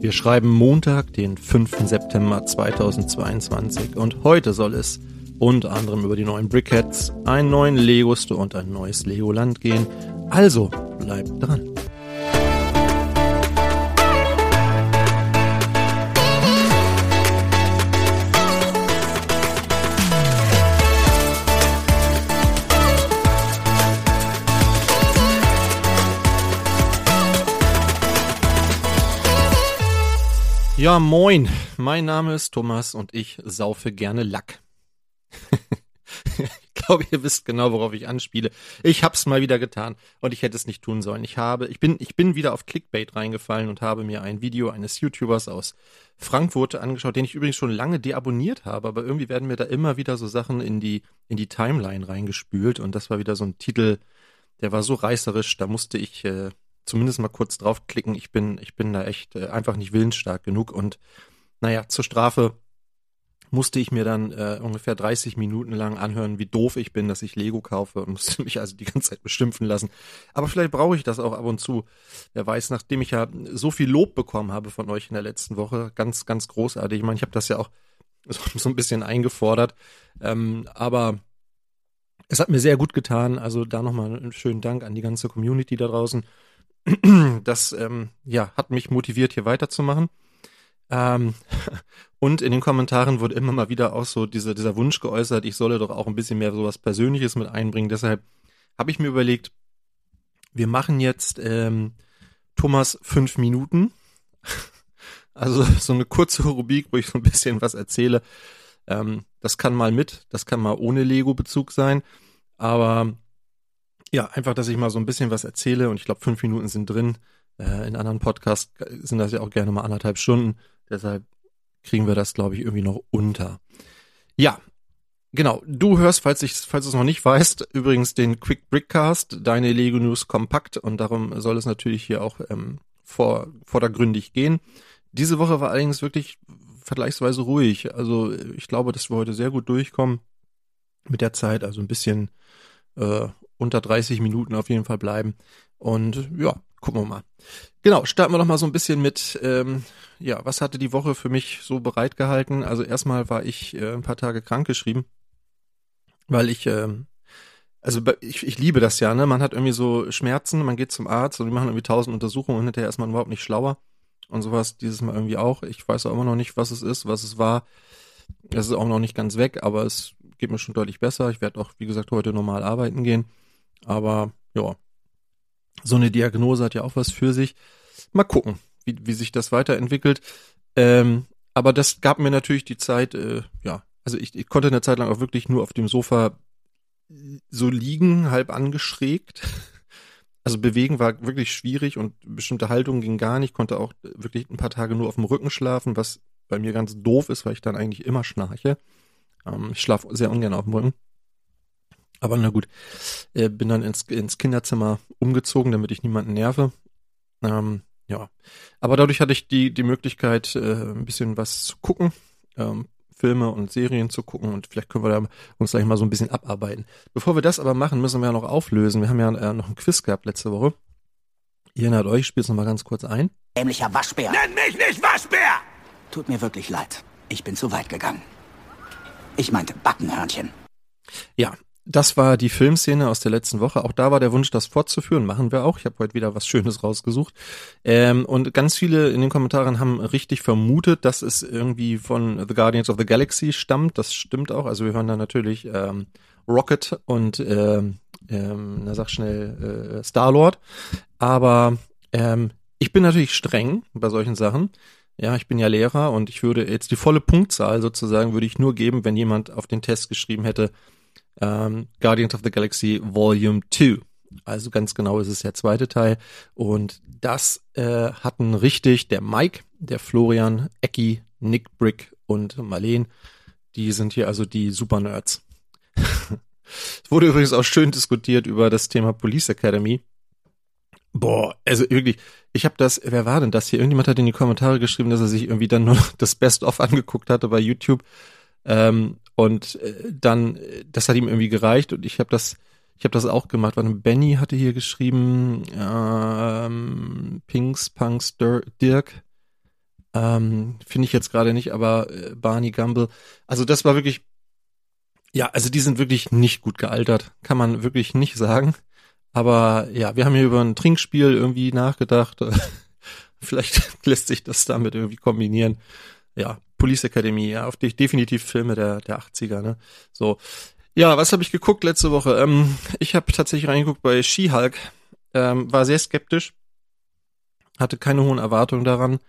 Wir schreiben Montag, den 5. September 2022 und heute soll es unter anderem über die neuen Brickheads, einen neuen Lego Store und ein neues Legoland gehen. Also bleibt dran. Ja, moin. Mein Name ist Thomas und ich saufe gerne Lack. ich glaube, ihr wisst genau, worauf ich anspiele. Ich hab's mal wieder getan und ich hätte es nicht tun sollen. Ich habe, ich bin, ich bin wieder auf Clickbait reingefallen und habe mir ein Video eines YouTubers aus Frankfurt angeschaut, den ich übrigens schon lange deabonniert habe, aber irgendwie werden mir da immer wieder so Sachen in die, in die Timeline reingespült und das war wieder so ein Titel, der war so reißerisch, da musste ich, äh, zumindest mal kurz draufklicken. Ich bin, ich bin da echt äh, einfach nicht willensstark genug. Und naja, zur Strafe musste ich mir dann äh, ungefähr 30 Minuten lang anhören, wie doof ich bin, dass ich Lego kaufe und musste mich also die ganze Zeit beschimpfen lassen. Aber vielleicht brauche ich das auch ab und zu. Wer weiß, nachdem ich ja so viel Lob bekommen habe von euch in der letzten Woche, ganz, ganz großartig. Ich meine, ich habe das ja auch so, so ein bisschen eingefordert. Ähm, aber es hat mir sehr gut getan. Also da nochmal einen schönen Dank an die ganze Community da draußen. Das ähm, ja, hat mich motiviert, hier weiterzumachen. Ähm, und in den Kommentaren wurde immer mal wieder auch so diese, dieser Wunsch geäußert, ich solle doch auch ein bisschen mehr sowas Persönliches mit einbringen. Deshalb habe ich mir überlegt, wir machen jetzt ähm, Thomas fünf Minuten. Also so eine kurze Rubrik, wo ich so ein bisschen was erzähle. Ähm, das kann mal mit, das kann mal ohne Lego-Bezug sein. Aber ja, einfach, dass ich mal so ein bisschen was erzähle und ich glaube, fünf Minuten sind drin. Äh, in anderen Podcasts sind das ja auch gerne mal anderthalb Stunden. Deshalb kriegen wir das, glaube ich, irgendwie noch unter. Ja, genau. Du hörst, falls ich, falls du es noch nicht weißt, übrigens den Quick Brickcast, deine Lego News kompakt und darum soll es natürlich hier auch ähm, vor, vordergründig gehen. Diese Woche war allerdings wirklich vergleichsweise ruhig. Also ich glaube, dass wir heute sehr gut durchkommen mit der Zeit. Also ein bisschen äh, unter 30 Minuten auf jeden Fall bleiben. Und ja, gucken wir mal. Genau, starten wir noch mal so ein bisschen mit, ähm, ja, was hatte die Woche für mich so bereitgehalten? Also erstmal war ich äh, ein paar Tage krank geschrieben, weil ich, ähm, also ich, ich liebe das ja, ne? Man hat irgendwie so Schmerzen, man geht zum Arzt und die machen irgendwie tausend Untersuchungen und hinterher ist man überhaupt nicht schlauer. Und sowas dieses Mal irgendwie auch. Ich weiß auch immer noch nicht, was es ist, was es war. Es ist auch noch nicht ganz weg, aber es geht mir schon deutlich besser. Ich werde auch, wie gesagt, heute normal arbeiten gehen. Aber ja, so eine Diagnose hat ja auch was für sich. Mal gucken, wie, wie sich das weiterentwickelt. Ähm, aber das gab mir natürlich die Zeit, äh, ja, also ich, ich konnte eine Zeit lang auch wirklich nur auf dem Sofa so liegen, halb angeschrägt. Also bewegen war wirklich schwierig und bestimmte Haltungen ging gar nicht. Konnte auch wirklich ein paar Tage nur auf dem Rücken schlafen, was bei mir ganz doof ist, weil ich dann eigentlich immer schnarche. Ähm, ich schlafe sehr ungern auf dem Rücken. Aber na gut, äh, bin dann ins, ins Kinderzimmer umgezogen, damit ich niemanden nerve. Ähm, ja, aber dadurch hatte ich die, die Möglichkeit, äh, ein bisschen was zu gucken, ähm, Filme und Serien zu gucken und vielleicht können wir da uns gleich mal so ein bisschen abarbeiten. Bevor wir das aber machen, müssen wir ja noch auflösen. Wir haben ja äh, noch ein Quiz gehabt letzte Woche. Ihr erinnert euch, ich spiele es nochmal ganz kurz ein. Dämlicher Waschbär. Nenn mich nicht Waschbär! Tut mir wirklich leid. Ich bin zu weit gegangen. Ich meinte Backenhörnchen. Ja, das war die Filmszene aus der letzten Woche. Auch da war der Wunsch, das fortzuführen. Machen wir auch. Ich habe heute wieder was Schönes rausgesucht. Ähm, und ganz viele in den Kommentaren haben richtig vermutet, dass es irgendwie von The Guardians of the Galaxy stammt. Das stimmt auch. Also wir hören da natürlich ähm, Rocket und ähm, ähm, na sag schnell äh, Star-Lord. Aber ähm, ich bin natürlich streng bei solchen Sachen. Ja, ich bin ja Lehrer und ich würde jetzt die volle Punktzahl sozusagen würde ich nur geben, wenn jemand auf den Test geschrieben hätte, ähm, Guardians of the Galaxy Volume 2. Also ganz genau ist es der zweite Teil. Und das äh, hatten richtig der Mike, der Florian, Ecki, Nick Brick und Marleen. Die sind hier also die Super Nerds. es wurde übrigens auch schön diskutiert über das Thema Police Academy. Boah, also wirklich, ich habe das, wer war denn das hier? Irgendjemand hat in die Kommentare geschrieben, dass er sich irgendwie dann nur das Best-of angeguckt hatte bei YouTube. Ähm, und äh, dann, das hat ihm irgendwie gereicht und ich habe das, ich habe das auch gemacht. Weil Benny hatte hier geschrieben, ähm, Pinks, Punks, Dirk. Ähm, Finde ich jetzt gerade nicht, aber äh, Barney Gumble. Also das war wirklich, ja, also die sind wirklich nicht gut gealtert. Kann man wirklich nicht sagen. Aber ja, wir haben hier über ein Trinkspiel irgendwie nachgedacht. Vielleicht lässt sich das damit irgendwie kombinieren. Ja, Police Academy, ja, auf dich definitiv Filme der, der 80er, ne? So. Ja, was habe ich geguckt letzte Woche? Ähm, ich habe tatsächlich reingeguckt bei She-Hulk. Ähm, war sehr skeptisch. Hatte keine hohen Erwartungen daran.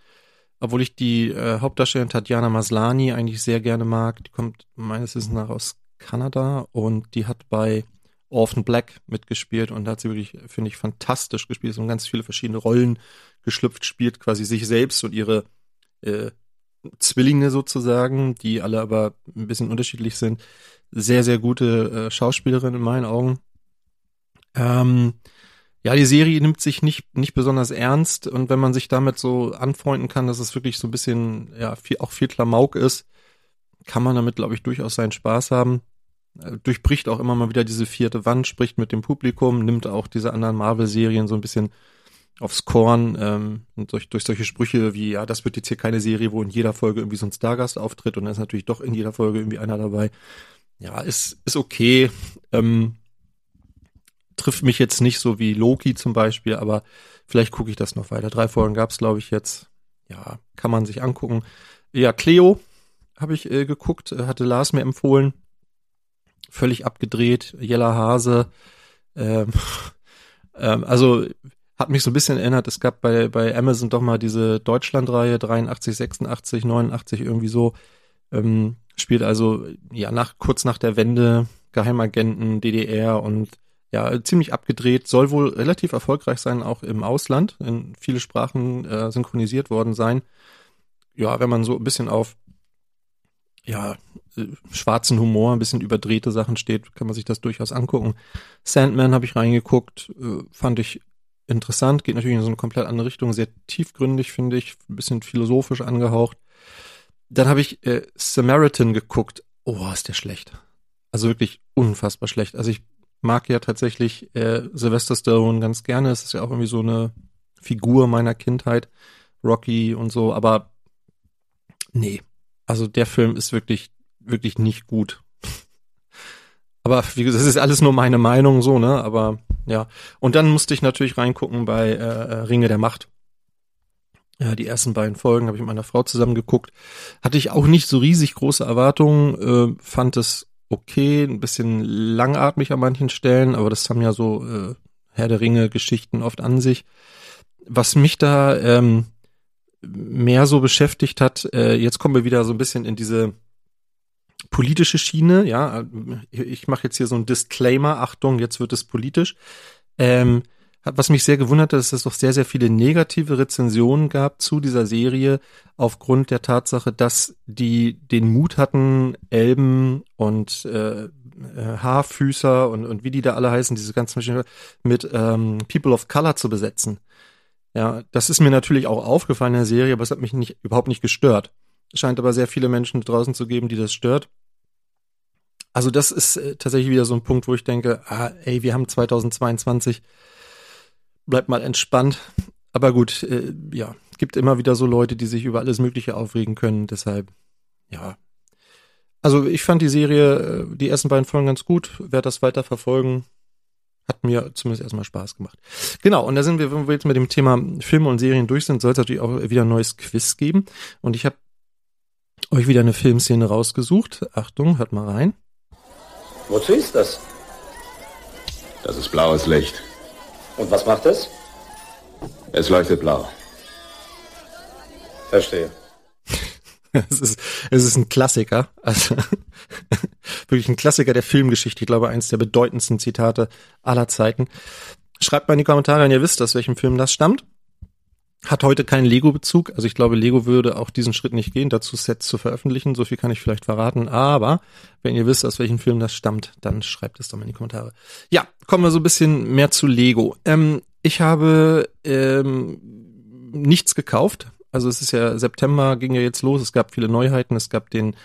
Obwohl ich die äh, Hauptdarstellerin Tatjana Maslani eigentlich sehr gerne mag. Die kommt meines Wissens nach aus Kanada und die hat bei Orphan Black mitgespielt und da hat sie wirklich, finde ich, fantastisch gespielt. So ganz viele verschiedene Rollen geschlüpft, spielt quasi sich selbst und ihre äh, Zwillinge sozusagen, die alle aber ein bisschen unterschiedlich sind. Sehr, sehr gute äh, Schauspielerin in meinen Augen. Ähm, ja, die Serie nimmt sich nicht, nicht besonders ernst und wenn man sich damit so anfreunden kann, dass es wirklich so ein bisschen, ja, viel, auch viel Klamauk ist, kann man damit, glaube ich, durchaus seinen Spaß haben. Äh, durchbricht auch immer mal wieder diese vierte Wand, spricht mit dem Publikum, nimmt auch diese anderen Marvel-Serien so ein bisschen aufs Korn ähm, durch, durch solche Sprüche wie, ja, das wird jetzt hier keine Serie, wo in jeder Folge irgendwie so ein Stargast auftritt und dann ist natürlich doch in jeder Folge irgendwie einer dabei. Ja, ist, ist okay. Ähm, trifft mich jetzt nicht so wie Loki zum Beispiel, aber vielleicht gucke ich das noch weiter. Drei Folgen gab es, glaube ich, jetzt. Ja, kann man sich angucken. Ja, Cleo habe ich äh, geguckt, äh, hatte Lars mir empfohlen völlig abgedreht, Jella Hase. Ähm, ähm, also hat mich so ein bisschen erinnert, es gab bei, bei Amazon doch mal diese Deutschlandreihe 83, 86, 89 irgendwie so. Ähm, spielt also ja nach kurz nach der Wende Geheimagenten DDR und ja ziemlich abgedreht, soll wohl relativ erfolgreich sein auch im Ausland, in viele Sprachen äh, synchronisiert worden sein. Ja, wenn man so ein bisschen auf ja, äh, schwarzen Humor, ein bisschen überdrehte Sachen steht, kann man sich das durchaus angucken. Sandman habe ich reingeguckt, äh, fand ich interessant, geht natürlich in so eine komplett andere Richtung, sehr tiefgründig, finde ich, ein bisschen philosophisch angehaucht. Dann habe ich äh, Samaritan geguckt. Oh, ist der schlecht. Also wirklich unfassbar schlecht. Also ich mag ja tatsächlich äh, Sylvester Stallone ganz gerne. Es ist ja auch irgendwie so eine Figur meiner Kindheit, Rocky und so, aber nee, also der Film ist wirklich, wirklich nicht gut. Aber wie gesagt, das ist alles nur meine Meinung so, ne? Aber ja. Und dann musste ich natürlich reingucken bei äh, äh Ringe der Macht. Ja, die ersten beiden Folgen habe ich mit meiner Frau zusammen geguckt. Hatte ich auch nicht so riesig große Erwartungen, äh, fand es okay, ein bisschen langatmig an manchen Stellen, aber das haben ja so äh, Herr der Ringe Geschichten oft an sich. Was mich da ähm, mehr so beschäftigt hat. Äh, jetzt kommen wir wieder so ein bisschen in diese politische Schiene. Ja, ich mache jetzt hier so ein Disclaimer. Achtung, jetzt wird es politisch. Ähm, was mich sehr gewundert hat, ist, dass es doch sehr, sehr viele negative Rezensionen gab zu dieser Serie aufgrund der Tatsache, dass die den Mut hatten, Elben und äh, äh Haarfüßer und, und wie die da alle heißen, diese ganzen Maschinen, mit ähm, People of Color zu besetzen. Ja, das ist mir natürlich auch aufgefallen in der Serie, aber es hat mich nicht, überhaupt nicht gestört. Scheint aber sehr viele Menschen draußen zu geben, die das stört. Also das ist äh, tatsächlich wieder so ein Punkt, wo ich denke, ah, ey, wir haben 2022, bleibt mal entspannt. Aber gut, äh, ja, gibt immer wieder so Leute, die sich über alles Mögliche aufregen können. Deshalb, ja. Also ich fand die Serie, äh, die ersten beiden Folgen ganz gut, werde das weiter verfolgen hat mir zumindest erstmal Spaß gemacht. Genau, und da sind wir, wenn wir jetzt mit dem Thema Filme und Serien durch sind, soll es natürlich auch wieder ein neues Quiz geben. Und ich habe euch wieder eine Filmszene rausgesucht. Achtung, hört mal rein. Wozu ist das? Das ist blaues Licht. Und was macht es? Es leuchtet blau. Verstehe. es, ist, es ist ein Klassiker. Also wirklich ein Klassiker der Filmgeschichte. Ich glaube, eines der bedeutendsten Zitate aller Zeiten. Schreibt mal in die Kommentare, wenn ihr wisst, aus welchem Film das stammt. Hat heute keinen Lego-Bezug. Also ich glaube, Lego würde auch diesen Schritt nicht gehen, dazu Sets zu veröffentlichen. So viel kann ich vielleicht verraten. Aber wenn ihr wisst, aus welchem Film das stammt, dann schreibt es doch mal in die Kommentare. Ja, kommen wir so ein bisschen mehr zu Lego. Ähm, ich habe ähm, nichts gekauft. Also es ist ja September, ging ja jetzt los. Es gab viele Neuheiten. Es gab den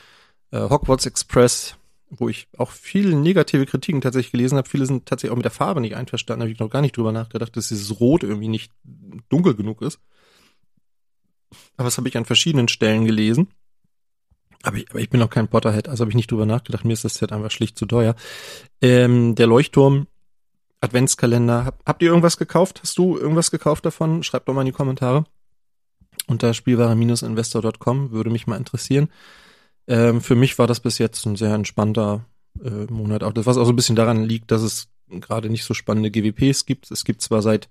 äh, Hogwarts Express, wo ich auch viele negative Kritiken tatsächlich gelesen habe. Viele sind tatsächlich auch mit der Farbe nicht einverstanden. Habe ich noch gar nicht drüber nachgedacht, dass dieses Rot irgendwie nicht dunkel genug ist. aber das habe ich an verschiedenen Stellen gelesen. Aber ich, aber ich bin auch kein Potterhead, also habe ich nicht drüber nachgedacht. Mir ist das Set einfach schlicht zu teuer. Ähm, der Leuchtturm Adventskalender. Hab, habt ihr irgendwas gekauft? Hast du irgendwas gekauft davon? Schreibt doch mal in die Kommentare. Unter spielware-investor.com würde mich mal interessieren. Ähm, für mich war das bis jetzt ein sehr entspannter äh, Monat. Auch das, was auch so ein bisschen daran liegt, dass es gerade nicht so spannende GWPs gibt. Es gibt zwar seit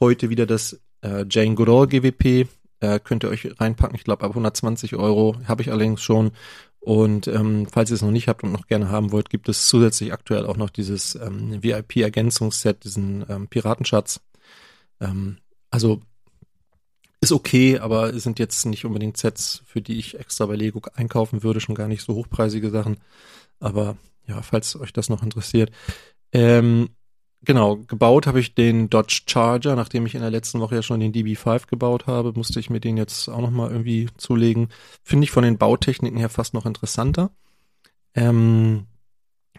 heute wieder das äh, Jane Goodall GWP, äh, könnt ihr euch reinpacken. Ich glaube ab 120 Euro habe ich allerdings schon. Und ähm, falls ihr es noch nicht habt und noch gerne haben wollt, gibt es zusätzlich aktuell auch noch dieses ähm, VIP-Ergänzungsset, diesen ähm, Piratenschatz. Ähm, also ist okay, aber sind jetzt nicht unbedingt Sets, für die ich extra bei Lego einkaufen würde, schon gar nicht so hochpreisige Sachen. Aber ja, falls euch das noch interessiert. Ähm, genau, gebaut habe ich den Dodge Charger, nachdem ich in der letzten Woche ja schon den DB5 gebaut habe, musste ich mir den jetzt auch nochmal irgendwie zulegen. Finde ich von den Bautechniken her fast noch interessanter. Ähm,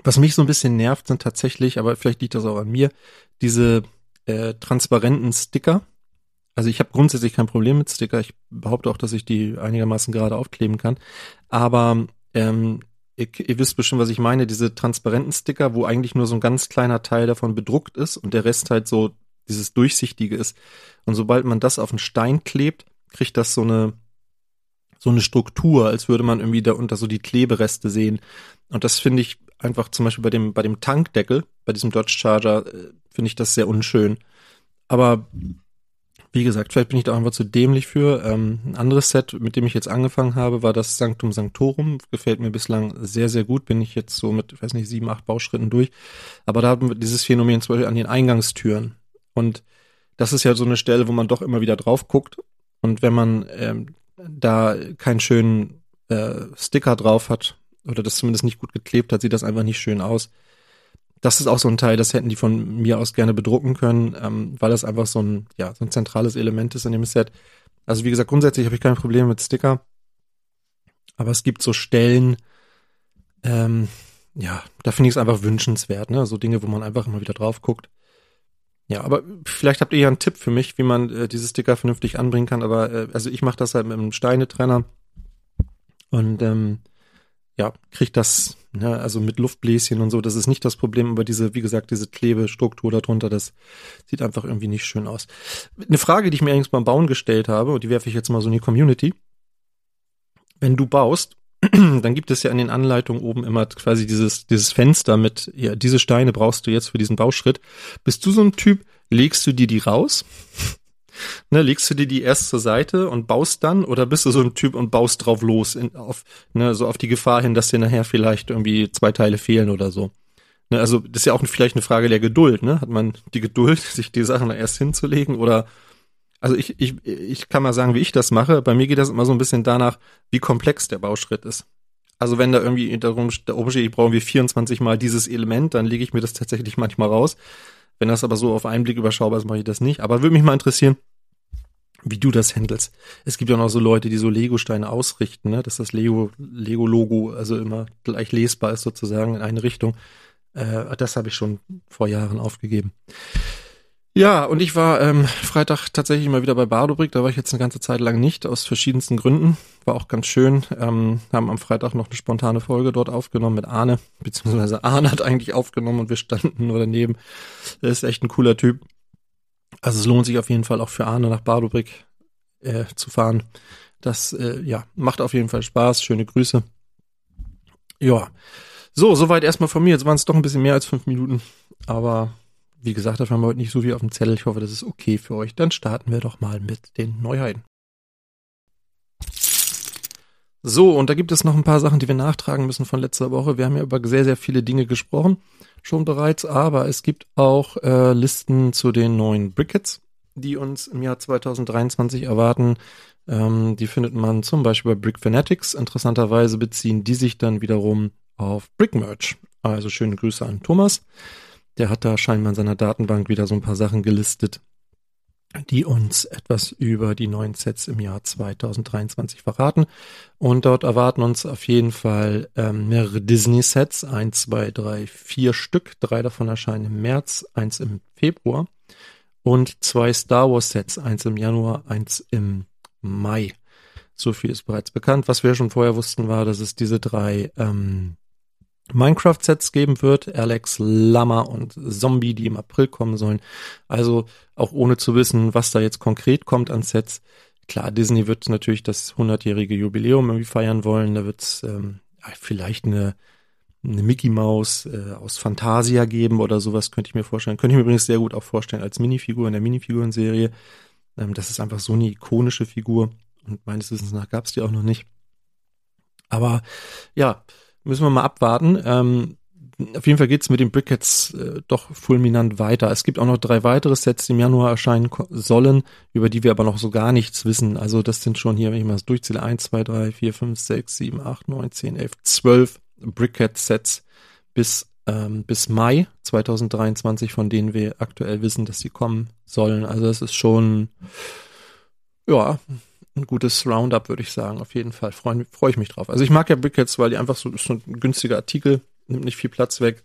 was mich so ein bisschen nervt, sind tatsächlich, aber vielleicht liegt das auch an mir, diese äh, transparenten Sticker. Also ich habe grundsätzlich kein Problem mit Sticker. Ich behaupte auch, dass ich die einigermaßen gerade aufkleben kann. Aber ähm, ihr, ihr wisst bestimmt, was ich meine, diese transparenten Sticker, wo eigentlich nur so ein ganz kleiner Teil davon bedruckt ist und der Rest halt so dieses durchsichtige ist. Und sobald man das auf einen Stein klebt, kriegt das so eine so eine Struktur, als würde man irgendwie da unter so die Klebereste sehen. Und das finde ich einfach zum Beispiel bei dem bei dem Tankdeckel, bei diesem Dodge Charger, äh, finde ich das sehr unschön. Aber wie gesagt, vielleicht bin ich da einfach zu dämlich für. Ähm, ein anderes Set, mit dem ich jetzt angefangen habe, war das Sanctum Sanctorum. Gefällt mir bislang sehr, sehr gut. Bin ich jetzt so mit, weiß nicht, sieben, acht Bauschritten durch. Aber da haben wir dieses Phänomen zum Beispiel an den Eingangstüren. Und das ist ja so eine Stelle, wo man doch immer wieder drauf guckt. Und wenn man ähm, da keinen schönen äh, Sticker drauf hat oder das zumindest nicht gut geklebt hat, sieht das einfach nicht schön aus das ist auch so ein Teil, das hätten die von mir aus gerne bedrucken können, ähm, weil das einfach so ein, ja, so ein zentrales Element ist in dem Set. Also wie gesagt, grundsätzlich habe ich kein Problem mit Sticker. Aber es gibt so Stellen, ähm, ja, da finde ich es einfach wünschenswert, ne? So Dinge, wo man einfach immer wieder drauf guckt. Ja, aber vielleicht habt ihr ja einen Tipp für mich, wie man äh, diese Sticker vernünftig anbringen kann. Aber äh, also ich mache das halt mit einem Steinetrenner und ähm, ja, kriegt das, ne, also mit Luftbläschen und so, das ist nicht das Problem, aber diese, wie gesagt, diese Klebestruktur darunter, das sieht einfach irgendwie nicht schön aus. Eine Frage, die ich mir eigentlich beim Bauen gestellt habe, und die werfe ich jetzt mal so in die Community. Wenn du baust, dann gibt es ja in den Anleitungen oben immer quasi dieses, dieses Fenster mit, ja, diese Steine brauchst du jetzt für diesen Bauschritt. Bist du so ein Typ, legst du dir die raus? Ne, legst du dir die erst zur Seite und baust dann oder bist du so ein Typ und baust drauf los, in, auf, ne, so auf die Gefahr hin, dass dir nachher vielleicht irgendwie zwei Teile fehlen oder so. Ne, also das ist ja auch vielleicht eine Frage der Geduld, ne? Hat man die Geduld, sich die Sachen erst hinzulegen oder also ich, ich, ich kann mal sagen, wie ich das mache. Bei mir geht das immer so ein bisschen danach, wie komplex der Bauschritt ist. Also wenn da irgendwie darum da oben steht, ich brauche 24 mal dieses Element, dann lege ich mir das tatsächlich manchmal raus. Wenn das aber so auf einen Blick überschaubar ist, mache ich das nicht. Aber würde mich mal interessieren, wie du das handelst. Es gibt ja noch so Leute, die so Lego-Steine ausrichten, ne? dass das Lego, Lego-Logo also immer gleich lesbar ist sozusagen in eine Richtung. Äh, das habe ich schon vor Jahren aufgegeben. Ja, und ich war ähm, Freitag tatsächlich mal wieder bei Bardobrick. Da war ich jetzt eine ganze Zeit lang nicht, aus verschiedensten Gründen. War auch ganz schön. Ähm, haben am Freitag noch eine spontane Folge dort aufgenommen mit Arne, beziehungsweise Arne hat eigentlich aufgenommen und wir standen nur daneben. Er ist echt ein cooler Typ. Also es lohnt sich auf jeden Fall auch für Arne nach Bardobrick äh, zu fahren. Das äh, ja macht auf jeden Fall Spaß. Schöne Grüße. Ja. So, soweit erstmal von mir. Jetzt waren es doch ein bisschen mehr als fünf Minuten, aber wie gesagt, dafür haben wir heute nicht so viel auf dem Zettel. Ich hoffe, das ist okay für euch. Dann starten wir doch mal mit den Neuheiten. So, und da gibt es noch ein paar Sachen, die wir nachtragen müssen von letzter Woche. Wir haben ja über sehr, sehr viele Dinge gesprochen, schon bereits, aber es gibt auch äh, Listen zu den neuen Brickets, die uns im Jahr 2023 erwarten. Ähm, die findet man zum Beispiel bei Brick Fanatics. Interessanterweise beziehen die sich dann wiederum auf Brick Merch. Also schöne Grüße an Thomas. Der hat da scheinbar in seiner Datenbank wieder so ein paar Sachen gelistet, die uns etwas über die neuen Sets im Jahr 2023 verraten. Und dort erwarten uns auf jeden Fall ähm, mehrere Disney-Sets. Eins, zwei, drei, vier Stück. Drei davon erscheinen im März, eins im Februar. Und zwei Star Wars-Sets. Eins im Januar, eins im Mai. So viel ist bereits bekannt. Was wir schon vorher wussten, war, dass es diese drei ähm, Minecraft-Sets geben wird, Alex, Lama und Zombie, die im April kommen sollen. Also auch ohne zu wissen, was da jetzt konkret kommt an Sets. Klar, Disney wird natürlich das 100-jährige Jubiläum irgendwie feiern wollen. Da wird es ähm, vielleicht eine, eine Mickey Maus äh, aus Fantasia geben oder sowas, könnte ich mir vorstellen. Könnte ich mir übrigens sehr gut auch vorstellen als Minifigur in der Minifigurenserie. Ähm, das ist einfach so eine ikonische Figur und meines Wissens nach gab es die auch noch nicht. Aber ja, müssen wir mal abwarten. Ähm, auf jeden Fall geht's mit den Brickheads äh, doch fulminant weiter. Es gibt auch noch drei weitere Sets, die im Januar erscheinen sollen, über die wir aber noch so gar nichts wissen. Also das sind schon hier, wenn ich mal das durchzähle, 1, 2, 3, 4, 5, 6, 7, 8, 9, 10, 11, 12 Brickhead-Sets bis, ähm, bis Mai 2023, von denen wir aktuell wissen, dass sie kommen sollen. Also das ist schon, ja, ein gutes Roundup, würde ich sagen. Auf jeden Fall freue freu ich mich drauf. Also ich mag ja Brickheads, weil die einfach so, so ein günstiger Artikel, nimmt nicht viel Platz weg.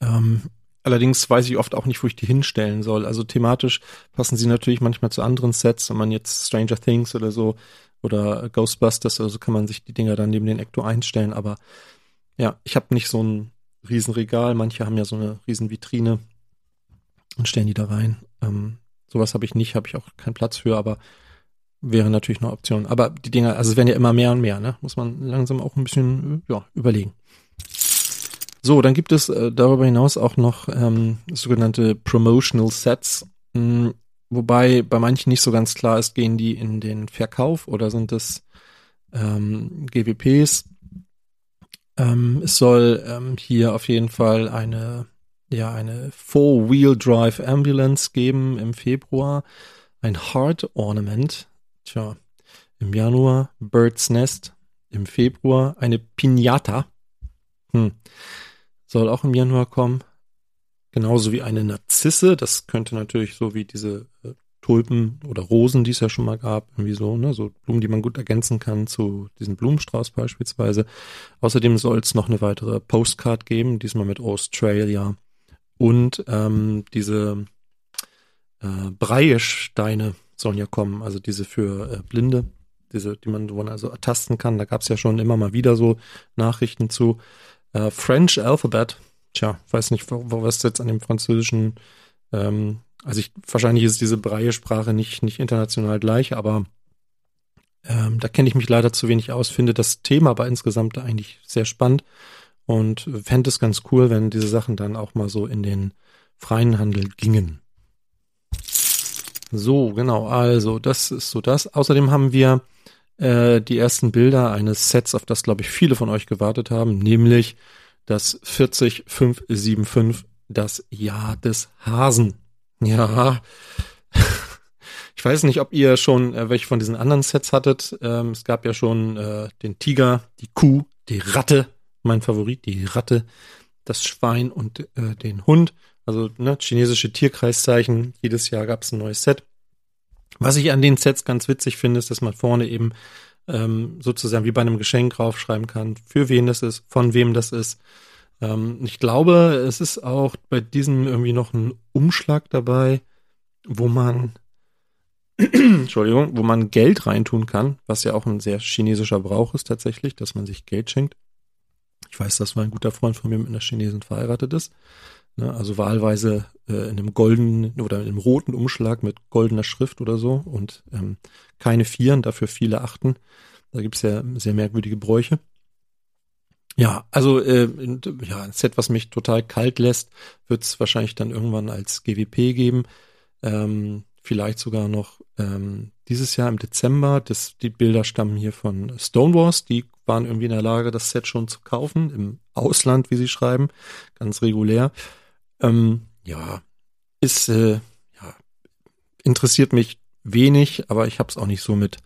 Ähm, allerdings weiß ich oft auch nicht, wo ich die hinstellen soll. Also thematisch passen sie natürlich manchmal zu anderen Sets, wenn man jetzt Stranger Things oder so oder Ghostbusters, also kann man sich die Dinger dann neben den Ecto einstellen, aber ja, ich habe nicht so ein Riesenregal, manche haben ja so eine Riesenvitrine und stellen die da rein. Ähm, sowas habe ich nicht, habe ich auch keinen Platz für, aber wäre natürlich eine Option. Aber die Dinger, also es werden ja immer mehr und mehr, ne? Muss man langsam auch ein bisschen ja, überlegen. So, dann gibt es äh, darüber hinaus auch noch ähm, sogenannte Promotional Sets, mh, hm, wobei bei manchen nicht so ganz klar ist, gehen die in den Verkauf oder sind es ähm, GWPs. Ähm, es soll ähm, hier auf jeden Fall eine ja eine Four-Wheel-Drive Ambulance geben im Februar, ein Heart Ornament Tja, im Januar Bird's Nest, im Februar eine Pinata. Hm. Soll auch im Januar kommen. Genauso wie eine Narzisse. Das könnte natürlich so wie diese äh, Tulpen oder Rosen, die es ja schon mal gab, irgendwie so, ne, so Blumen, die man gut ergänzen kann zu diesem Blumenstrauß beispielsweise. Außerdem soll es noch eine weitere Postcard geben, diesmal mit Australia und ähm, diese äh, Breiesteine, sollen ja kommen, also diese für äh, Blinde, diese, die man, wo man also ertasten kann. Da gab es ja schon immer mal wieder so Nachrichten zu. Äh, French Alphabet, tja, weiß nicht, was jetzt an dem französischen, ähm, also ich, wahrscheinlich ist diese Breie-Sprache nicht, nicht international gleich, aber ähm, da kenne ich mich leider zu wenig aus, finde das Thema aber insgesamt eigentlich sehr spannend und fände es ganz cool, wenn diese Sachen dann auch mal so in den freien Handel gingen. So, genau, also das ist so das. Außerdem haben wir äh, die ersten Bilder eines Sets, auf das, glaube ich, viele von euch gewartet haben, nämlich das 40575, das Jahr des Hasen. Ja, ich weiß nicht, ob ihr schon äh, welche von diesen anderen Sets hattet. Ähm, es gab ja schon äh, den Tiger, die Kuh, die Ratte, mein Favorit, die Ratte, das Schwein und äh, den Hund. Also ne, chinesische Tierkreiszeichen. Jedes Jahr gab es ein neues Set. Was ich an den Sets ganz witzig finde, ist, dass man vorne eben ähm, sozusagen wie bei einem Geschenk draufschreiben kann, für wen das ist, von wem das ist. Ähm, ich glaube, es ist auch bei diesem irgendwie noch ein Umschlag dabei, wo man Entschuldigung, wo man Geld reintun kann, was ja auch ein sehr chinesischer Brauch ist tatsächlich, dass man sich Geld schenkt. Ich weiß, dass mein guter Freund von mir mit einer Chinesin verheiratet ist. Ne, also wahlweise äh, in einem goldenen oder in einem roten Umschlag mit goldener Schrift oder so und ähm, keine Vieren, dafür viele Achten. Da gibt's ja sehr merkwürdige Bräuche. Ja, also äh, ja, ein Set, was mich total kalt lässt, wird's wahrscheinlich dann irgendwann als GWP geben. Ähm, vielleicht sogar noch ähm, dieses Jahr im Dezember. Das, die Bilder stammen hier von Stonewalls. Die waren irgendwie in der Lage, das Set schon zu kaufen, im Ausland, wie sie schreiben, ganz regulär. Ähm, ja, ist äh, ja, interessiert mich wenig, aber ich habe es auch nicht so mit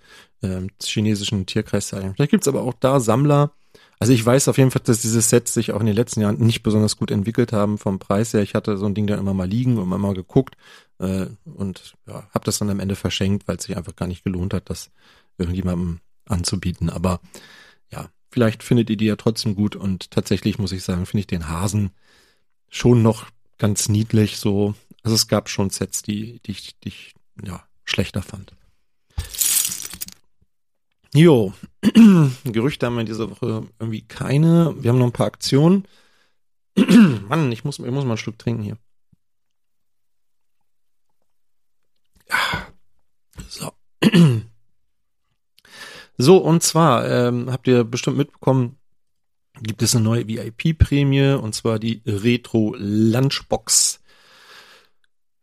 ähm, chinesischen Tierkreiszeichen. Vielleicht gibt's aber auch da Sammler. Also ich weiß auf jeden Fall, dass diese Sets sich auch in den letzten Jahren nicht besonders gut entwickelt haben vom Preis her. Ich hatte so ein Ding dann immer mal liegen und immer mal geguckt äh, und ja, habe das dann am Ende verschenkt, weil es sich einfach gar nicht gelohnt hat, das irgendjemandem anzubieten. Aber ja, vielleicht findet ihr die ja trotzdem gut und tatsächlich muss ich sagen, finde ich den Hasen schon noch ganz niedlich so. Also es gab schon Sets, die, die ich, die ich ja, schlechter fand. Jo, Gerüchte haben wir diese Woche irgendwie keine. Wir haben noch ein paar Aktionen. Mann, ich muss, ich muss mal einen Schluck trinken hier. So. So, und zwar ähm, habt ihr bestimmt mitbekommen, gibt es eine neue VIP-Prämie und zwar die Retro Lunchbox.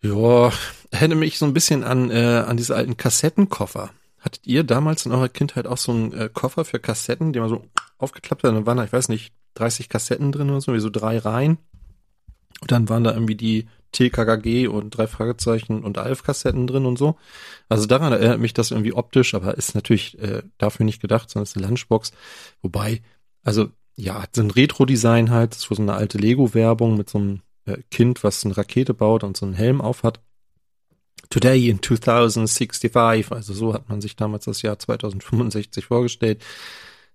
Ja, erinnere mich so ein bisschen an, äh, an diese alten Kassettenkoffer. Hattet ihr damals in eurer Kindheit auch so einen äh, Koffer für Kassetten, den man so aufgeklappt hat? Dann waren da, ich weiß nicht, 30 Kassetten drin oder so, wie so drei Reihen. Und dann waren da irgendwie die TKKG und drei Fragezeichen und Alf-Kassetten drin und so. Also daran erinnert mich das irgendwie optisch, aber ist natürlich äh, dafür nicht gedacht, sondern ist eine Lunchbox. Wobei, also ja, so ein Retro-Design halt, das ist so eine alte Lego-Werbung mit so einem äh, Kind, was eine Rakete baut und so einen Helm aufhat. Today in 2065, also so hat man sich damals das Jahr 2065 vorgestellt.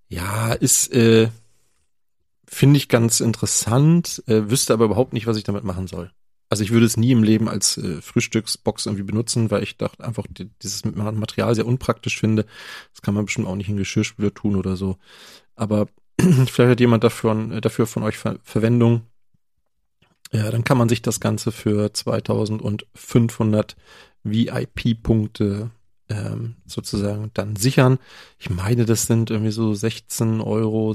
Ja, ist, äh, finde ich ganz interessant, äh, wüsste aber überhaupt nicht, was ich damit machen soll. Also ich würde es nie im Leben als äh, Frühstücksbox irgendwie benutzen, weil ich dachte einfach die, dieses Material sehr unpraktisch finde. Das kann man bestimmt auch nicht in Geschirrspüler tun oder so. Aber vielleicht hat jemand dafür, dafür von euch Ver Verwendung. Ja, dann kann man sich das Ganze für 2500 VIP-Punkte ähm, sozusagen dann sichern. Ich meine, das sind irgendwie so 16,60 Euro,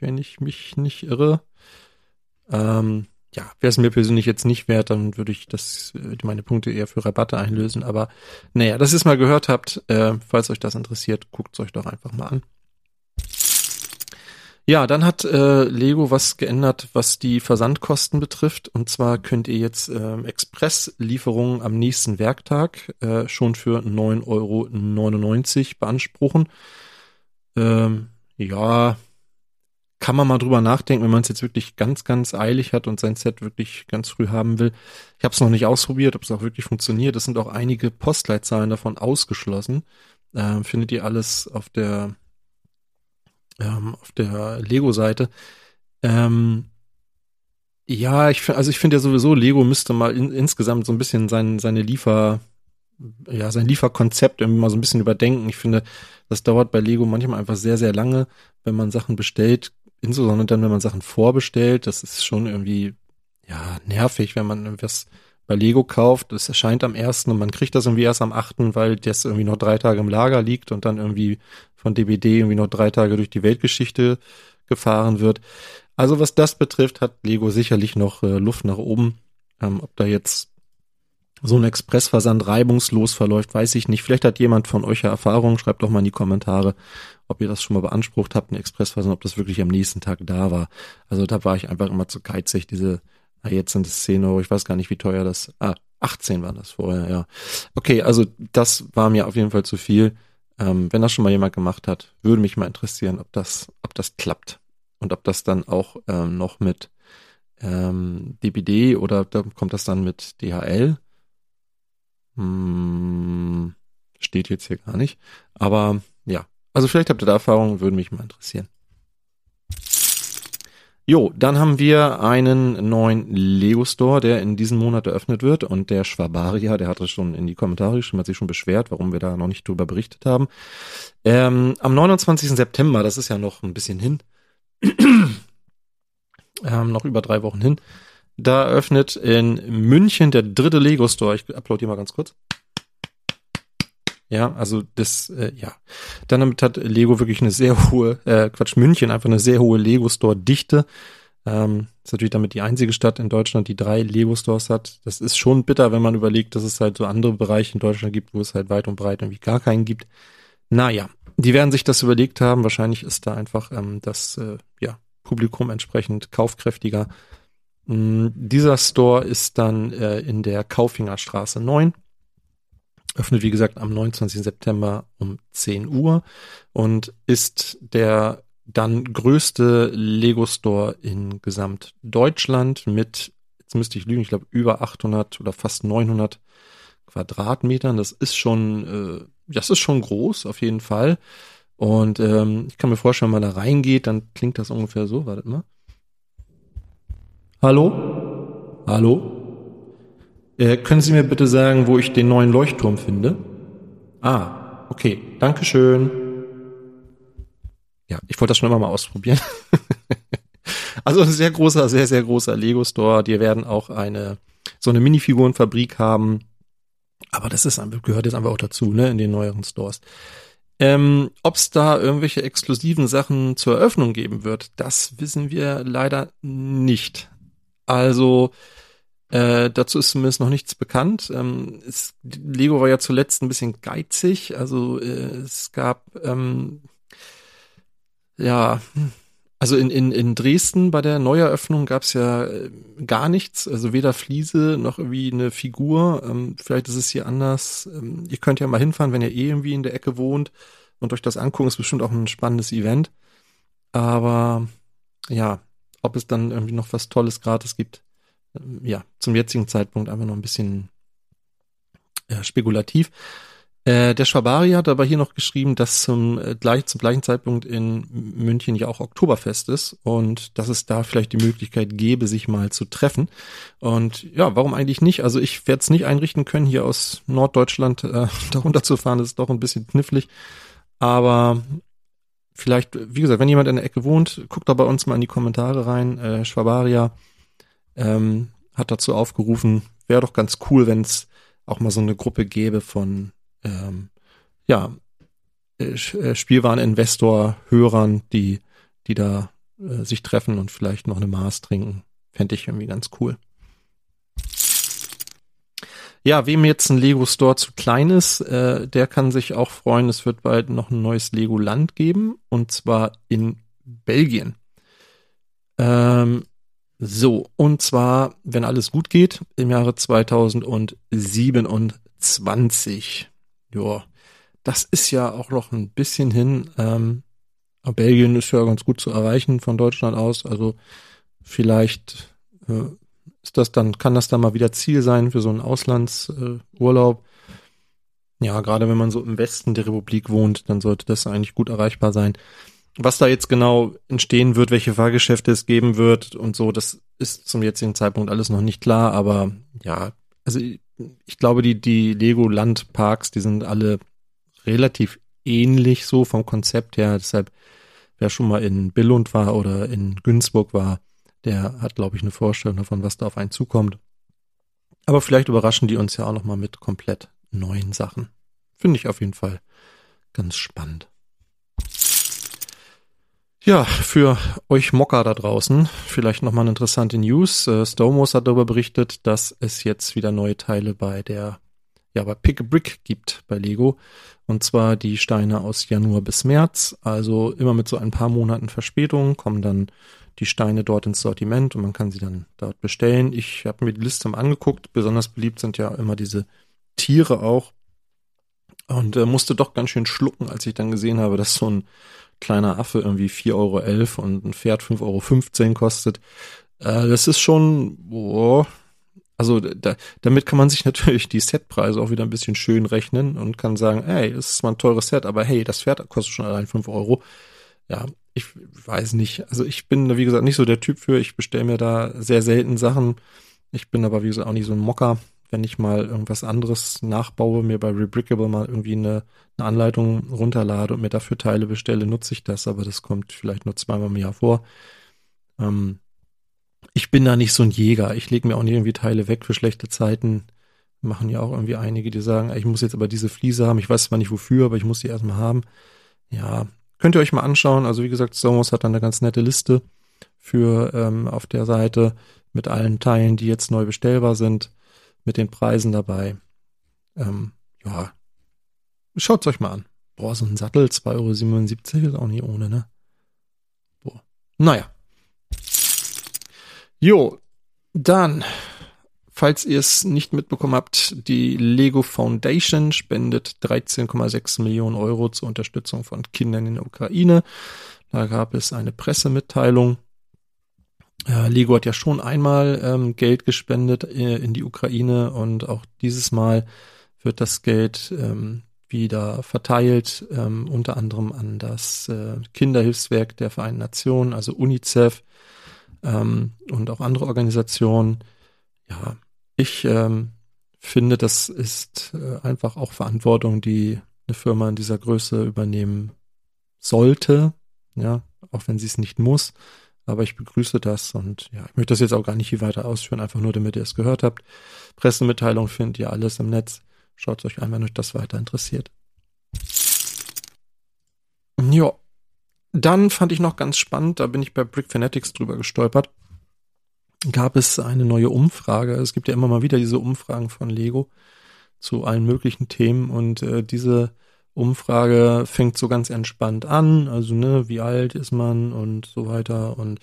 wenn ich mich nicht irre. Ähm, ja, wäre es mir persönlich jetzt nicht wert, dann würde ich das, äh, meine Punkte eher für Rabatte einlösen. Aber naja, dass ihr es mal gehört habt, äh, falls euch das interessiert, guckt es euch doch einfach mal an. Ja, dann hat äh, Lego was geändert, was die Versandkosten betrifft. Und zwar könnt ihr jetzt äh, Expresslieferungen am nächsten Werktag äh, schon für 9,99 Euro beanspruchen. Ähm, ja, kann man mal drüber nachdenken, wenn man es jetzt wirklich ganz, ganz eilig hat und sein Set wirklich ganz früh haben will. Ich habe es noch nicht ausprobiert, ob es auch wirklich funktioniert. Es sind auch einige Postleitzahlen davon ausgeschlossen. Ähm, findet ihr alles auf der ähm, auf der Lego-Seite. Ähm, ja, ich finde, also ich finde ja sowieso, Lego müsste mal in, insgesamt so ein bisschen sein, seine Liefer, ja, sein Lieferkonzept irgendwie mal so ein bisschen überdenken. Ich finde, das dauert bei Lego manchmal einfach sehr, sehr lange, wenn man Sachen bestellt, insbesondere dann, wenn man Sachen vorbestellt. Das ist schon irgendwie, ja, nervig, wenn man irgendwas bei Lego kauft. Das erscheint am ersten und man kriegt das irgendwie erst am achten, weil das irgendwie noch drei Tage im Lager liegt und dann irgendwie von DBD irgendwie noch drei Tage durch die Weltgeschichte gefahren wird. Also was das betrifft, hat Lego sicherlich noch äh, Luft nach oben. Ähm, ob da jetzt so ein Expressversand reibungslos verläuft, weiß ich nicht. Vielleicht hat jemand von euch ja Erfahrung, schreibt doch mal in die Kommentare, ob ihr das schon mal beansprucht habt, ein Expressversand, ob das wirklich am nächsten Tag da war. Also da war ich einfach immer zu geizig, diese, na jetzt sind es 10 Euro, ich weiß gar nicht, wie teuer das, ah, 18 waren das vorher, ja. Okay, also das war mir auf jeden Fall zu viel. Ähm, wenn das schon mal jemand gemacht hat, würde mich mal interessieren, ob das, ob das klappt und ob das dann auch ähm, noch mit ähm, DPD oder da kommt das dann mit DHL. Hm, steht jetzt hier gar nicht. Aber ja, also vielleicht habt ihr da Erfahrungen, würde mich mal interessieren. Jo, dann haben wir einen neuen Lego Store, der in diesem Monat eröffnet wird und der Schwabaria, der hatte schon in die Kommentare geschrieben, hat sich schon beschwert, warum wir da noch nicht drüber berichtet haben. Ähm, am 29. September, das ist ja noch ein bisschen hin, ähm, noch über drei Wochen hin, da eröffnet in München der dritte Lego Store. Ich hier mal ganz kurz. Ja, also das, äh, ja. Dann damit hat Lego wirklich eine sehr hohe, äh, Quatsch, München einfach eine sehr hohe Lego-Store-Dichte. Ähm, ist natürlich damit die einzige Stadt in Deutschland, die drei Lego-Stores hat. Das ist schon bitter, wenn man überlegt, dass es halt so andere Bereiche in Deutschland gibt, wo es halt weit und breit irgendwie gar keinen gibt. Naja, die werden sich das überlegt haben. Wahrscheinlich ist da einfach ähm, das äh, ja, Publikum entsprechend kaufkräftiger. Ähm, dieser Store ist dann äh, in der Kaufingerstraße 9 öffnet wie gesagt am 29. September um 10 Uhr und ist der dann größte Lego Store in gesamt Deutschland mit, jetzt müsste ich lügen, ich glaube über 800 oder fast 900 Quadratmetern. Das ist schon, äh, das ist schon groß auf jeden Fall. Und ähm, ich kann mir vorstellen, wenn man da reingeht, dann klingt das ungefähr so. Wartet mal. Hallo? Hallo? Äh, können Sie mir bitte sagen, wo ich den neuen Leuchtturm finde? Ah, okay, Dankeschön. ja, ich wollte das schon immer mal ausprobieren. also ein sehr großer, sehr, sehr großer Lego-Store. Die werden auch eine, so eine Minifigurenfabrik haben. Aber das ist, gehört jetzt einfach auch dazu, ne, in den neueren Stores. Ähm, Ob es da irgendwelche exklusiven Sachen zur Eröffnung geben wird, das wissen wir leider nicht. Also äh, dazu ist zumindest noch nichts bekannt. Ähm, es, Lego war ja zuletzt ein bisschen geizig. Also äh, es gab ähm, ja also in, in, in Dresden bei der Neueröffnung gab es ja äh, gar nichts, also weder Fliese noch irgendwie eine Figur. Ähm, vielleicht ist es hier anders. Ähm, ihr könnt ja mal hinfahren, wenn ihr eh irgendwie in der Ecke wohnt und euch das angucken. Ist bestimmt auch ein spannendes Event. Aber ja, ob es dann irgendwie noch was Tolles gratis gibt, ja, zum jetzigen Zeitpunkt einfach noch ein bisschen äh, spekulativ. Äh, der Schwabari hat aber hier noch geschrieben, dass zum, äh, gleich, zum gleichen Zeitpunkt in München ja auch Oktoberfest ist und dass es da vielleicht die Möglichkeit gäbe, sich mal zu treffen. Und ja, warum eigentlich nicht? Also ich werde es nicht einrichten können, hier aus Norddeutschland äh, darunter zu fahren, das ist doch ein bisschen knifflig. Aber vielleicht, wie gesagt, wenn jemand in der Ecke wohnt, guckt da bei uns mal in die Kommentare rein. Äh, Schwabaria ähm, hat dazu aufgerufen, wäre doch ganz cool, wenn es auch mal so eine Gruppe gäbe von ähm, ja, äh, äh, Spielwareninvestor-Hörern, die, die da äh, sich treffen und vielleicht noch eine Maß trinken. Fände ich irgendwie ganz cool. Ja, wem jetzt ein Lego Store zu klein ist, äh, der kann sich auch freuen. Es wird bald noch ein neues Lego Land geben und zwar in Belgien. Ähm, so, und zwar, wenn alles gut geht, im Jahre 2027 ja, das ist ja auch noch ein bisschen hin. Ähm, Belgien ist ja ganz gut zu erreichen von Deutschland aus. Also vielleicht äh, ist das dann, kann das dann mal wieder Ziel sein für so einen Auslandsurlaub. Äh, ja, gerade wenn man so im Westen der Republik wohnt, dann sollte das eigentlich gut erreichbar sein. Was da jetzt genau entstehen wird, welche Fahrgeschäfte es geben wird und so, das ist zum jetzigen Zeitpunkt alles noch nicht klar, aber ja, also ich glaube, die, die Lego-Landparks, die sind alle relativ ähnlich so vom Konzept her. Deshalb, wer schon mal in Billund war oder in Günzburg war, der hat, glaube ich, eine Vorstellung davon, was da auf einen zukommt. Aber vielleicht überraschen die uns ja auch nochmal mit komplett neuen Sachen. Finde ich auf jeden Fall ganz spannend. Ja, für euch Mocker da draußen vielleicht nochmal eine interessante News. Äh, Stomos hat darüber berichtet, dass es jetzt wieder neue Teile bei der, ja, bei Pick a Brick gibt bei Lego. Und zwar die Steine aus Januar bis März. Also immer mit so ein paar Monaten Verspätung kommen dann die Steine dort ins Sortiment und man kann sie dann dort bestellen. Ich habe mir die Liste mal angeguckt. Besonders beliebt sind ja immer diese Tiere auch. Und äh, musste doch ganz schön schlucken, als ich dann gesehen habe, dass so ein kleiner Affe irgendwie 4,11 Euro und ein Pferd 5,15 Euro kostet. Äh, das ist schon, boah, also da, damit kann man sich natürlich die Setpreise auch wieder ein bisschen schön rechnen und kann sagen, ey, das ist mal ein teures Set, aber hey, das Pferd kostet schon allein 5 Euro. Ja, ich weiß nicht. Also ich bin, wie gesagt, nicht so der Typ für. Ich bestelle mir da sehr selten Sachen. Ich bin aber, wie gesagt, auch nicht so ein Mocker wenn ich mal irgendwas anderes nachbaue, mir bei Rebrickable mal irgendwie eine, eine Anleitung runterlade und mir dafür Teile bestelle, nutze ich das, aber das kommt vielleicht nur zweimal im Jahr vor. Ähm, ich bin da nicht so ein Jäger. Ich lege mir auch nicht irgendwie Teile weg für schlechte Zeiten. Machen ja auch irgendwie einige, die sagen, ich muss jetzt aber diese Fliese haben. Ich weiß zwar nicht wofür, aber ich muss die erstmal haben. Ja, könnt ihr euch mal anschauen. Also wie gesagt, Somos hat dann eine ganz nette Liste für ähm, auf der Seite mit allen Teilen, die jetzt neu bestellbar sind mit den Preisen dabei. Ähm, ja, schaut's euch mal an. Boah, so ein Sattel, 2,77 Euro ist auch nicht ohne, ne? Boah. Naja. Jo, dann, falls ihr es nicht mitbekommen habt, die Lego Foundation spendet 13,6 Millionen Euro zur Unterstützung von Kindern in der Ukraine. Da gab es eine Pressemitteilung äh, Lego hat ja schon einmal ähm, Geld gespendet äh, in die Ukraine und auch dieses Mal wird das Geld ähm, wieder verteilt, ähm, unter anderem an das äh, Kinderhilfswerk der Vereinten Nationen, also UNICEF ähm, und auch andere Organisationen. Ja, ich ähm, finde, das ist äh, einfach auch Verantwortung, die eine Firma in dieser Größe übernehmen sollte. ja, auch wenn sie es nicht muss. Aber ich begrüße das und ja, ich möchte das jetzt auch gar nicht hier weiter ausführen, einfach nur, damit ihr es gehört habt. Pressemitteilung findet ihr alles im Netz. Schaut euch an, wenn euch das weiter interessiert. Ja, dann fand ich noch ganz spannend, da bin ich bei Brick Fanatics drüber gestolpert. Gab es eine neue Umfrage. Es gibt ja immer mal wieder diese Umfragen von Lego zu allen möglichen Themen und äh, diese Umfrage fängt so ganz entspannt an, also ne, wie alt ist man und so weiter und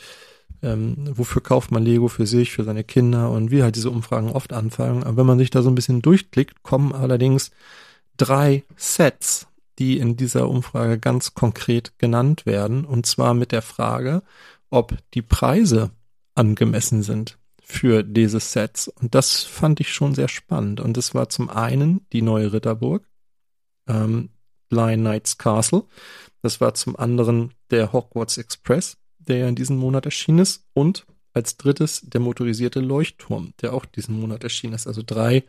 ähm, wofür kauft man Lego für sich, für seine Kinder und wie halt diese Umfragen oft anfangen. Aber wenn man sich da so ein bisschen durchklickt, kommen allerdings drei Sets, die in dieser Umfrage ganz konkret genannt werden und zwar mit der Frage, ob die Preise angemessen sind für diese Sets. Und das fand ich schon sehr spannend. Und das war zum einen die neue Ritterburg, ähm, Lion Knights Castle. Das war zum anderen der Hogwarts Express, der ja in diesem Monat erschienen ist. Und als drittes der motorisierte Leuchtturm, der auch diesen Monat erschienen ist. Also drei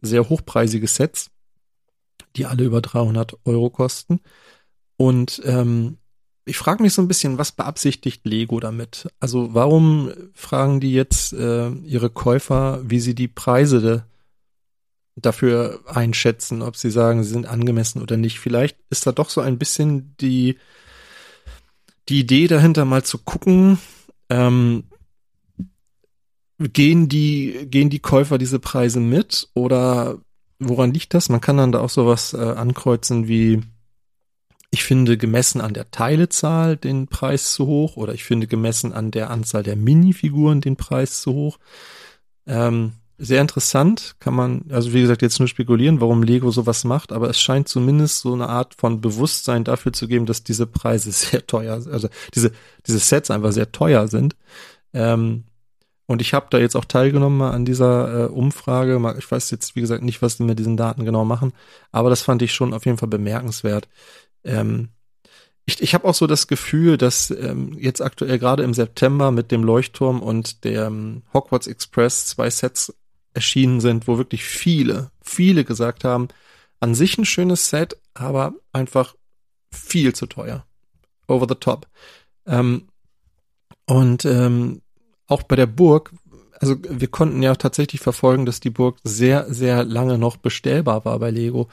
sehr hochpreisige Sets, die alle über 300 Euro kosten. Und ähm, ich frage mich so ein bisschen, was beabsichtigt Lego damit? Also warum fragen die jetzt äh, ihre Käufer, wie sie die Preise de, dafür einschätzen, ob sie sagen, sie sind angemessen oder nicht? Vielleicht ist da doch so ein bisschen die, die Idee dahinter, mal zu gucken, ähm, gehen die, gehen die Käufer diese Preise mit oder woran liegt das? Man kann dann da auch sowas äh, ankreuzen wie ich finde gemessen an der Teilezahl den Preis zu hoch oder ich finde gemessen an der Anzahl der Minifiguren den Preis zu hoch. Ähm, sehr interessant, kann man, also wie gesagt, jetzt nur spekulieren, warum Lego sowas macht, aber es scheint zumindest so eine Art von Bewusstsein dafür zu geben, dass diese Preise sehr teuer, also diese, diese Sets einfach sehr teuer sind. Ähm, und ich habe da jetzt auch teilgenommen an dieser äh, Umfrage. Ich weiß jetzt, wie gesagt, nicht, was die mit diesen Daten genau machen, aber das fand ich schon auf jeden Fall bemerkenswert, ähm, ich, ich habe auch so das Gefühl, dass ähm, jetzt aktuell gerade im September mit dem Leuchtturm und dem Hogwarts Express zwei Sets erschienen sind, wo wirklich viele, viele gesagt haben, an sich ein schönes Set, aber einfach viel zu teuer. Over the top. Ähm, und ähm, auch bei der Burg, also wir konnten ja tatsächlich verfolgen, dass die Burg sehr, sehr lange noch bestellbar war bei Lego.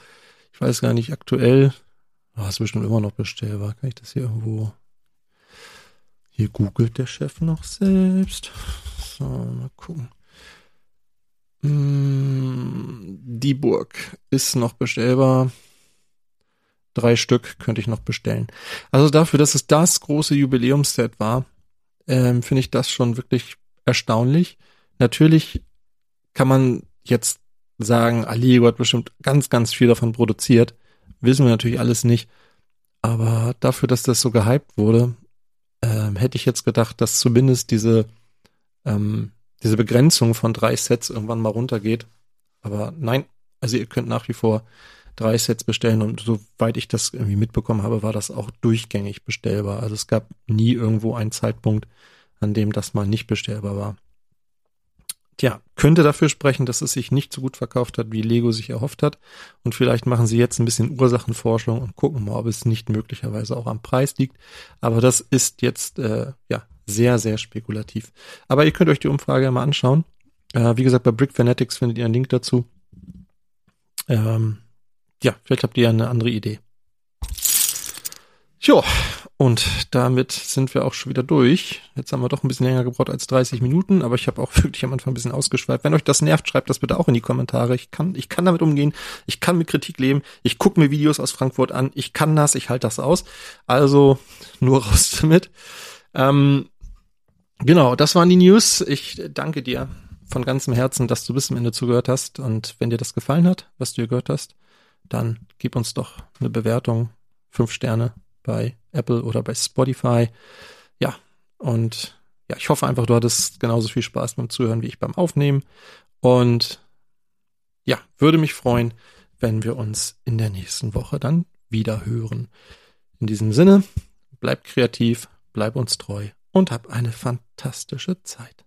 Ich weiß gar nicht, aktuell Oh, ist bestimmt immer noch bestellbar. Kann ich das hier irgendwo? Hier googelt der Chef noch selbst. So, mal gucken. Mm, die Burg ist noch bestellbar. Drei Stück könnte ich noch bestellen. Also dafür, dass es das große Jubiläumsset war, ähm, finde ich das schon wirklich erstaunlich. Natürlich kann man jetzt sagen, Allego hat bestimmt ganz, ganz viel davon produziert wissen wir natürlich alles nicht. Aber dafür, dass das so gehypt wurde, ähm, hätte ich jetzt gedacht, dass zumindest diese, ähm, diese Begrenzung von drei Sets irgendwann mal runtergeht. Aber nein, also ihr könnt nach wie vor drei Sets bestellen und soweit ich das irgendwie mitbekommen habe, war das auch durchgängig bestellbar. Also es gab nie irgendwo einen Zeitpunkt, an dem das mal nicht bestellbar war. Tja, könnte dafür sprechen, dass es sich nicht so gut verkauft hat, wie Lego sich erhofft hat. Und vielleicht machen sie jetzt ein bisschen Ursachenforschung und gucken mal, ob es nicht möglicherweise auch am Preis liegt. Aber das ist jetzt äh, ja sehr, sehr spekulativ. Aber ihr könnt euch die Umfrage mal anschauen. Äh, wie gesagt, bei Brick Fanatics findet ihr einen Link dazu. Ähm, ja, vielleicht habt ihr eine andere Idee. Jo, und damit sind wir auch schon wieder durch. Jetzt haben wir doch ein bisschen länger gebraucht als 30 Minuten, aber ich habe auch wirklich am Anfang ein bisschen ausgeschweift. Wenn euch das nervt, schreibt das bitte auch in die Kommentare. Ich kann, ich kann damit umgehen. Ich kann mit Kritik leben. Ich gucke mir Videos aus Frankfurt an. Ich kann das. Ich halte das aus. Also nur raus damit. Ähm, genau, das waren die News. Ich danke dir von ganzem Herzen, dass du bis zum Ende zugehört hast. Und wenn dir das gefallen hat, was du hier gehört hast, dann gib uns doch eine Bewertung. Fünf Sterne bei Apple oder bei Spotify. Ja, und ja, ich hoffe einfach, du hattest genauso viel Spaß beim Zuhören wie ich beim Aufnehmen. Und ja, würde mich freuen, wenn wir uns in der nächsten Woche dann wieder hören. In diesem Sinne, bleib kreativ, bleib uns treu und hab eine fantastische Zeit.